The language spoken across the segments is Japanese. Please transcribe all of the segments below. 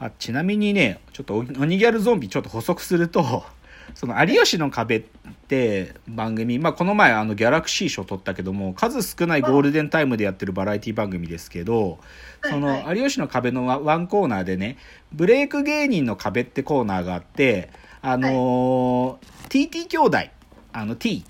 あちなみにね、ちょっとお鬼ギャルゾンビちょっと補足すると、その有吉の壁って番組、まあこの前あのギャラクシー賞取ったけども、数少ないゴールデンタイムでやってるバラエティ番組ですけど、その有吉の壁のワワンコーナーでね、ブレイク芸人の壁ってコーナーがあって、あのー TT 兄弟、あの T、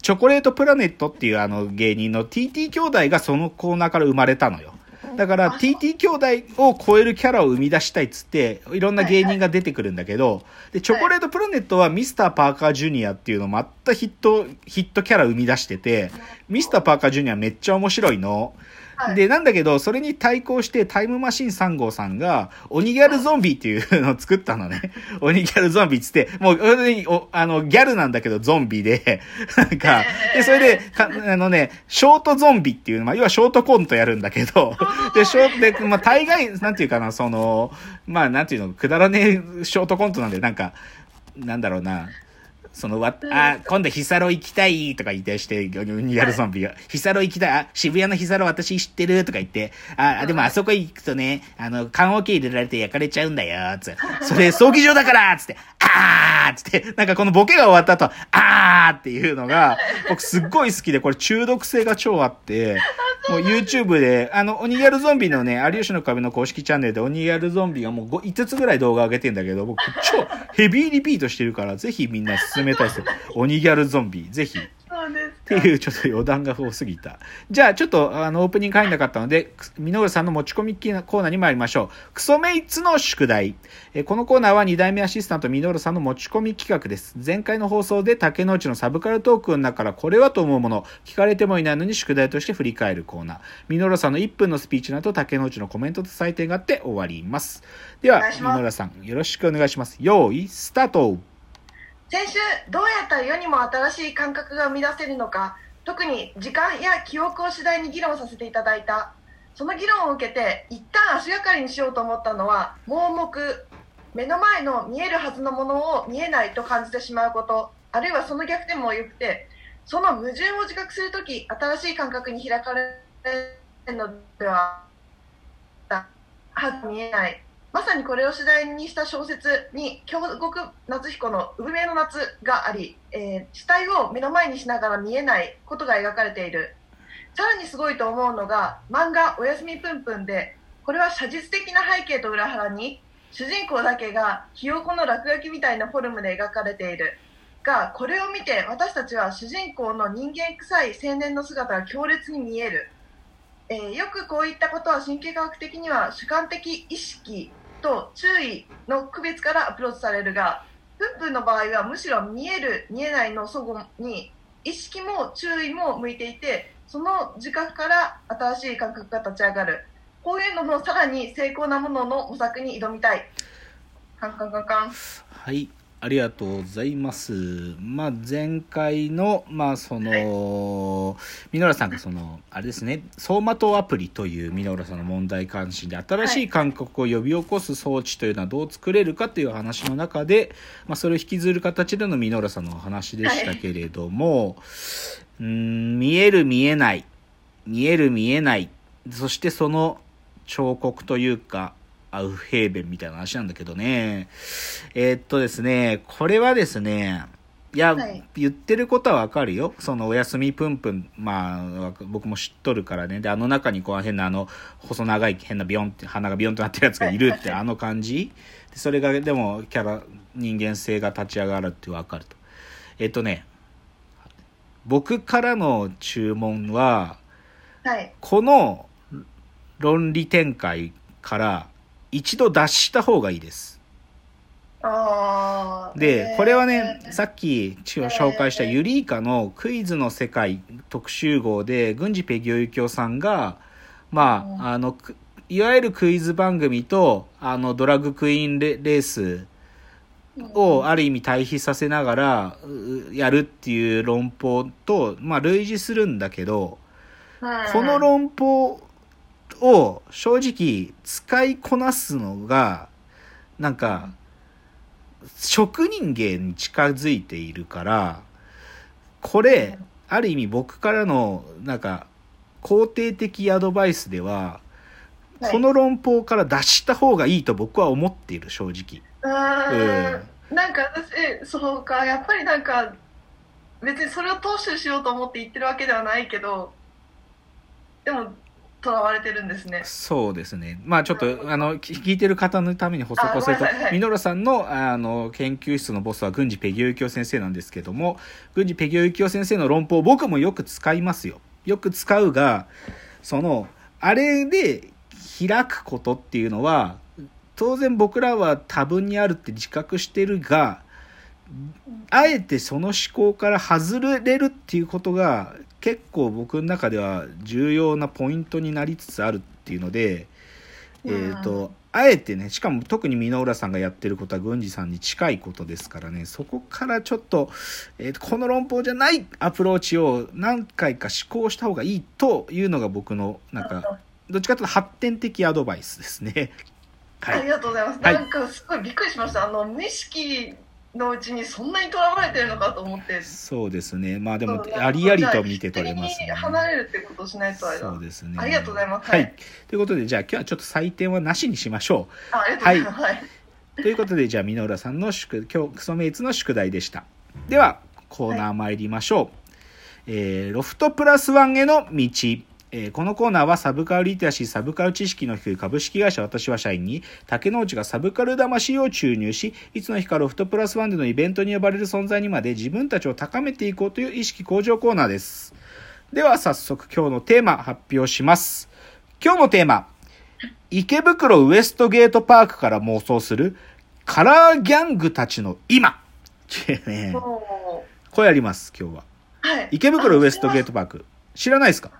チョコレートプラネットっていうあの芸人の TT 兄弟がそのコーナーから生まれたのよ。だから TT 兄弟を超えるキャラを生み出したいっつって、いろんな芸人が出てくるんだけど、で、チョコレートプラネットはミスターパーカージュニアっていうのまたヒット、ヒットキャラ生み出してて、ミスターパーカージュニアめっちゃ面白いの。はい。で、なんだけど、それに対抗してタイムマシーン3号さんが、鬼ギャルゾンビっていうのを作ったのね。鬼ギャルゾンビっつって、もう、あの、ギャルなんだけど、ゾンビで、なんか、で、それで、かあのね、ショートゾンビっていう、まあ、要はショートコントやるんだけど、で、ショートで、まあ、大概、なんていうかな、その、まあ、なんていうの、くだらねえショートコントなんで、なんか、なんだろうな、そのわ、あ、今度ヒサロ行きたいとか言ってして、ニヤルゾンビが、ヒサロ行きたい、あ、渋谷のヒサロ私知ってる？とか言って、あ、あでもあそこ行くとね、あの、缶オケ入れられて焼かれちゃうんだよ、つ。それ、葬儀場だから！つって、あーつって、なんかこのボケが終わった後、あーっていうのが、僕すっごい好きで、これ中毒性が超あって、もう YouTube で、あの、鬼ギャルゾンビのね、有吉の壁の公式チャンネルで鬼ギャルゾンビがもう5 5つぐらい動画上げてんだけど、僕超ヘビーリピートしてるから、ぜひみんな進めたいですよ。鬼ギャルゾンビ、ぜひ。っていうちょっと余談が多すぎた。じゃあちょっとあのオープニング入んなかったので、くミノルさんの持ち込みコーナーに参りましょう。クソメイツの宿題。えーこのコーナーは2代目アシスタントミノルさんの持ち込み企画です。前回の放送で竹之内のサブカルトークの中からこれはと思うもの、聞かれてもいないのに宿題として振り返るコーナー。ミノルさんの1分のスピーチの後、竹之内のコメントと採点があって終わります。ではミノルさんよろしくお願いします。用意、スタート先週どうやったら世にも新しい感覚が生み出せるのか特に時間や記憶を次第に議論させていただいた。その議論を受けて一旦足がかりにしようと思ったのは盲目目の前の見えるはずのものを見えないと感じてしまうことあるいはその逆でもよくてその矛盾を自覚するとき新しい感覚に開かれるのではは見えない。まさにこれを主題にした小説に京極夏彦の「運命の夏」があり、えー死体を目の前にしながら見えないことが描かれている。さらにすごいと思うのが漫画「おやすみぷんぷん」でこれは写実的な背景と裏腹に主人公だけがひよこの落書きみたいなフォルムで描かれている。がこれを見て私たちは主人公の人間臭い青年の姿が強烈に見える。えーよくこういったことは神経科学的には主観的意識と注意の区別からアプローチされるがプンプンの場合はむしろ見える見えないのそごに意識も注意も向いていてその自覚から新しい感覚が立ち上がる。こういうののさらに成功なものの模索に挑みたい。カンカンカンカン。はい、ありがとうございます。まあ、前回の、まあ、その、ミノラさんがその、あれですね、走馬灯アプリというミノラさんの問題関心で、新しい感覚を呼び起こす装置というのはどう作れるかという話の中で、まあ、それを引きずる形でのミノラさんのお話でしたけれども、うーん、見える見えない、見える見えない、そしてその彫刻というか、アウフヘーベンみたいな話なんだけどね。えーっとですね、これはですね、いや、はい言ってることはわかるよ。そのおやすみぷんぷん、まあ、僕も知っとるからね。で、あの中にこう変なあの、細長い変なビヨンって、鼻がビヨンとなってるやつがいるって、あの感じ。でそれが、でも、キャラ、人間性が立ち上がるってわかると。えーっとね、僕からの注文は、はいこの論理展開から一度脱した方がいいです。で、これはね、えーさっき紹介したユリイカのクイズの世界特集号で、郡司ペギョユキョさんが、まうん。あ、あの、くいわゆるクイズ番組と、あの、ドラッグクイーンレレースをある意味対比させながら、うやるっていう論法と、まあ、類似するんだけど、はい。この論法を正直使いこなすのが、なんか、職人芸に近づいているから、これ、ある意味僕からの、なんか、肯定的アドバイスでは、はい。この論法から脱した方がいいと僕は思っている、正直。うーん。なんか私えそうか。やっぱりなんか別にそれを踏襲しようと思って言ってるわけではないけどでもとらわれてるんですねそうですね。まあちょっと、あの、き聞いてる方のために補足をするとミノルさんの、あの、研究室のボスは軍事ペギオユキオ先生なんですけども、軍事ペギオユキオ先生の論法、僕もよく使いますよ。よく使うが、その、あれで開くことっていうのは、当然僕らは多分にあるって自覚してるが、あえてその思考から外れるっていうことが結構僕の中では重要なポイントになりつつあるっていうので、えー、とあえてねしかも特に箕浦さんがやってることは郡司さんに近いことですからねそこからちょっと,、えーとこの論法じゃないアプローチを何回か試行した方がいいというのが僕のなんかど。っちかというと発展的アドバイスですね。はい。ありがとうございます、はい。なんかすごいびっくりしました。あの無意識のうちにそんなにとらわれてるのかと思って。そうですね。まあでもありありと見て取れますじね離れるってことをしないとあれだ。そうですね。ありがとうございます。はい、はいということでじゃあ今日はちょっと採点はなしにしましょあありがとうございます。はい、うということでじゃあ箕浦さんの宿今日クソメイツの宿題でした。ではコーナー参りましょう、えーロフトプラスワンへの道えーこのコーナーはサブカルリテラシー、サブカル知識の低い株式会社私は社員に竹之内がサブカル魂を注入し、いつの日かロフトプラスワンでのイベントに呼ばれる存在にまで自分たちを高めていこうという意識向上コーナーです。では早速今日のテーマ発表します。今日のテーマ、池袋ウエストゲートパークから妄想するカラーギャングたちの今。ねもこれやります、今日は。うはい池袋ウエストゲートトパーク。知らないですか？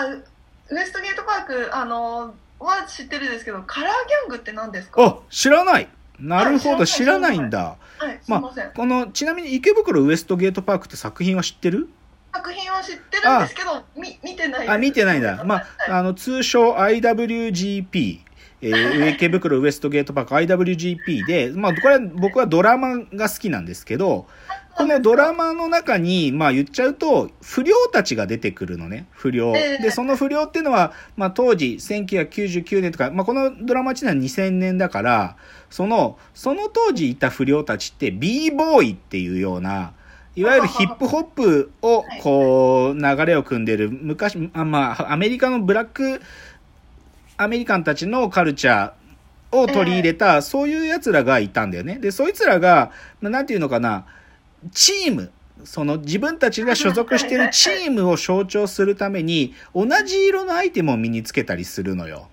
あウエストゲートパークあのは知ってるんですけどカラーギャングって何ですか？あ、知らない。なるほど、はい知らないんだ。はいまません、あ、この、ちなみに池袋ウエストゲートパークって作品は知ってる？作品は知ってるんですけどみ見てないあ、見てないんだ。まはいあ、あの、通称 IWGP。えー、池袋ウエストゲートパーク IWGP で、まあ、これは僕はドラマが好きなんですけど、このドラマの中に、まあ言っちゃうと、不良たちが出てくるのね、不良。ええ。で、その不良っていうのは、まあ当時、1999年とか、まあこのドラマ自体は2000年だから、その、その当時いた不良たちって b ボーイっていうような、いわゆるヒップホップを、こう、流れを組んでる、昔、あまあ、アメリカのブラック、アメリカンたちのカルチャーを取り入れた、そういう奴らがいたんだよね。で、そいつらが、まあなんていうのかな、チーム、その自分たちが所属してるチームを象徴するために、同じ色のアイテムを身につけたりするのよ。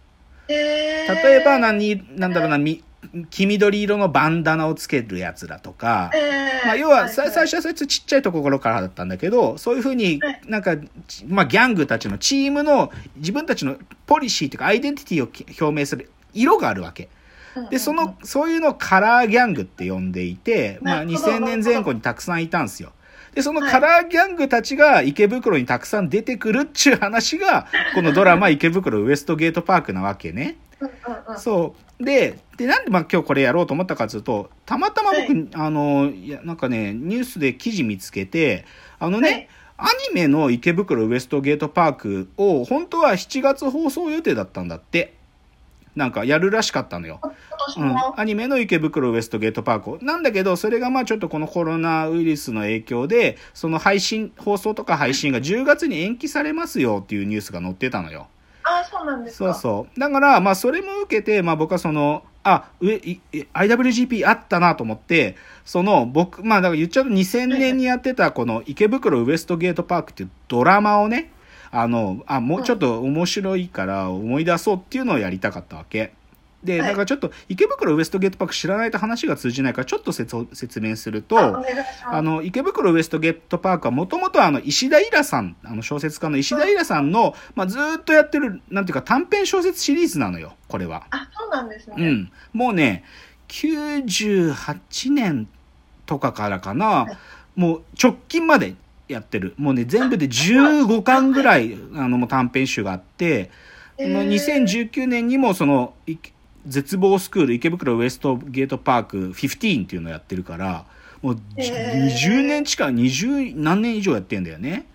えー。例えば何、なんだろうな、み黄緑色のバンダナをつけるやつだとか、えー。まあ、要はさ最初はそいつちっちゃいところからだったんだけど、そういうふうにはい。なんか、ちまあ、ギャングたちのチームの自分たちのポリシーというかアイデンティティをき表明する色があるわけ。で、その、そういうのをカラーギャングって呼んでいて、まあ、なるほど2000年前後にたくさんいたんですよ。で、そのカラーギャングたちが池袋にたくさん出てくるっちゅう話が、このドラマ池袋ウエストゲートパークなわけね。そう。で、で、なんでまあ今日これやろうと思ったかというと、たまたま僕、はいあの、いや、なんかね、ニュースで記事見つけて、あのね、はいアニメの池袋ウエストゲートパークを、本当は7月放送予定だったんだって。なんかやるらしかったのよ。うんも、アニメの池袋ウエストゲートパークをなんだけど、それがまあちょっとこのコロナウイルスの影響で、その配信、放送とか配信が10月に延期されますよっていうニュースが載ってたのよ。あそうなんですかそうそう。だから、まあ、それも受けて、まあ、僕はその、あ、上、IWGP あったなと思って、その、僕、まあ、だから言っちゃうと2000年にやってた、この池袋ウエストゲートパークっていうドラマをね、あの、あ、もうちょっと面白いから思い出そうっていうのをやりたかったわけ。で、はいだからちょっと池袋ウエストゲートパーク知らないと話が通じないから、ちょっと説説明すると、あの、池袋ウエストゲートパークはもともとあの、石田イラさん、あの小説家の石田イラさんの、まあ、ずーっとやってる、なんていうか短編小説シリーズなのよ、これは。あそうなんですね、うん。もうね、98年とかからかな、もう直近までやってる。もうね、全部で15巻ぐらい、あの、もう短編集があって、えーもう2019年にもその、い絶望スクール池袋ウエストゲートパーク15っていうのをやってるから、もうじへー20年近い、20何年以上やってんだよね。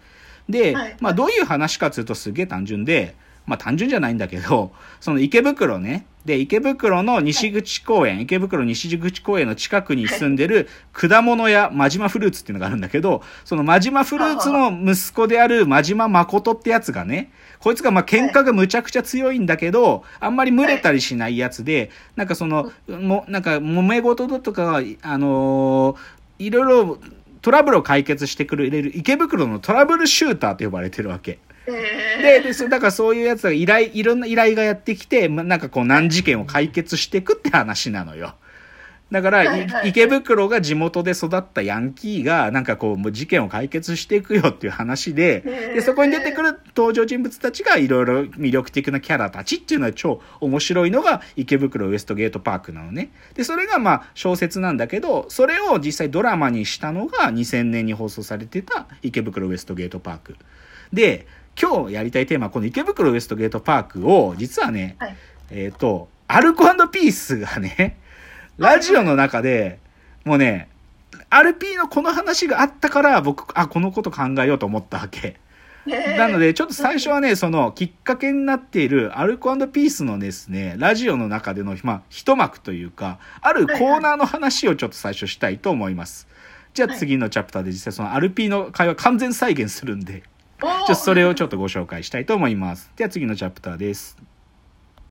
で、はいまあどういう話かというとすげえ単純で、まあ単純じゃないんだけど、その池袋ね、で、池袋の西口公園、池袋西口公園の近くに住んでる果物屋、真島フルーツっていうのがあるんだけど、その真島フルーツの息子である真島誠ってやつがね、こいつがまあ喧嘩がむちゃくちゃ強いんだけど、あんまり群れたりしないやつで、なんかその、も、なんか揉め事とか、あのーいろいろトラブルを解決してくれる池袋のトラブルシューターと呼ばれてるわけ。で、で、そだからそういうやつが依頼、いろんな依頼がやってきて、ま、なんかこう難事件を解決していくって話なのよ。だから、はいはいはい池袋が地元で育ったヤンキーが、なんかこう、もう事件を解決していくよっていう話で、で、そこに出てくる登場人物たちがいろいろ魅力的なキャラたちっていうのは超面白いのが池袋ウエストゲートパークなのね。で、それがまあ小説なんだけど、それを実際ドラマにしたのが2000年に放送されてた池袋ウエストゲートパーク。で、今日やりたいテーマはこの池袋ウエストゲートパークを、実はね、はい。えっ、と、アルコピースがね、ラジオの中で、もうね、RP のこの話があったから、僕、あ、このこと考えようと思ったわけ。なので、ちょっと最初はね、その、きっかけになっている、アルコピースのですね、ラジオの中での、まあ、一幕というか、あるコーナーの話をちょっと最初したいと思います。じゃあ次のチャプターで実際その RP の会話完全再現するんで、ちょっとそれをちょっとご紹介したいと思います。では次のチャプターです。